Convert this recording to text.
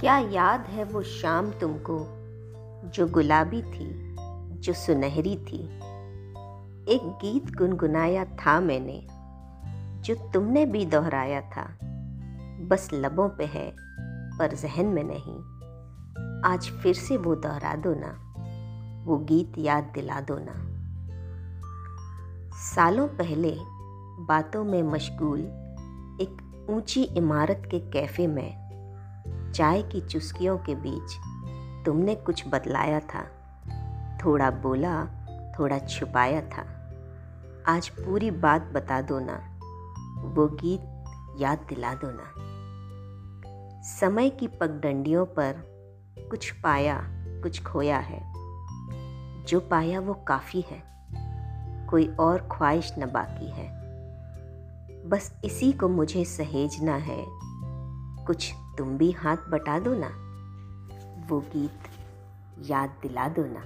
क्या याद है वो शाम तुमको, जो गुलाबी थी, जो सुनहरी थी? एक गीत गुनगुनाया था मैंने, जो तुमने भी दोहराया था। बस लबों पे है, पर जहन में नहीं। आज फिर से वो दोहरा दो ना, वो गीत याद दिला दो ना। सालों पहले बातों में मशगूल एक ऊँची इमारत के कैफ़े में चाय की चुस्कियों के बीच तुमने कुछ बतलाया था। थोड़ा बोला, थोड़ा छुपाया था। आज पूरी बात बता दो ना। वो गीत याद दिला दो ना। समय की पगडंडियों पर कुछ पाया, कुछ खोया है। जो पाया वो काफ़ी है। कोई और ख्वाहिश न बाकी है। बस इसी को मुझे सहेजना है। कुछ तुम भी हाथ बटा दो ना। वो गीत याद दिला दो ना।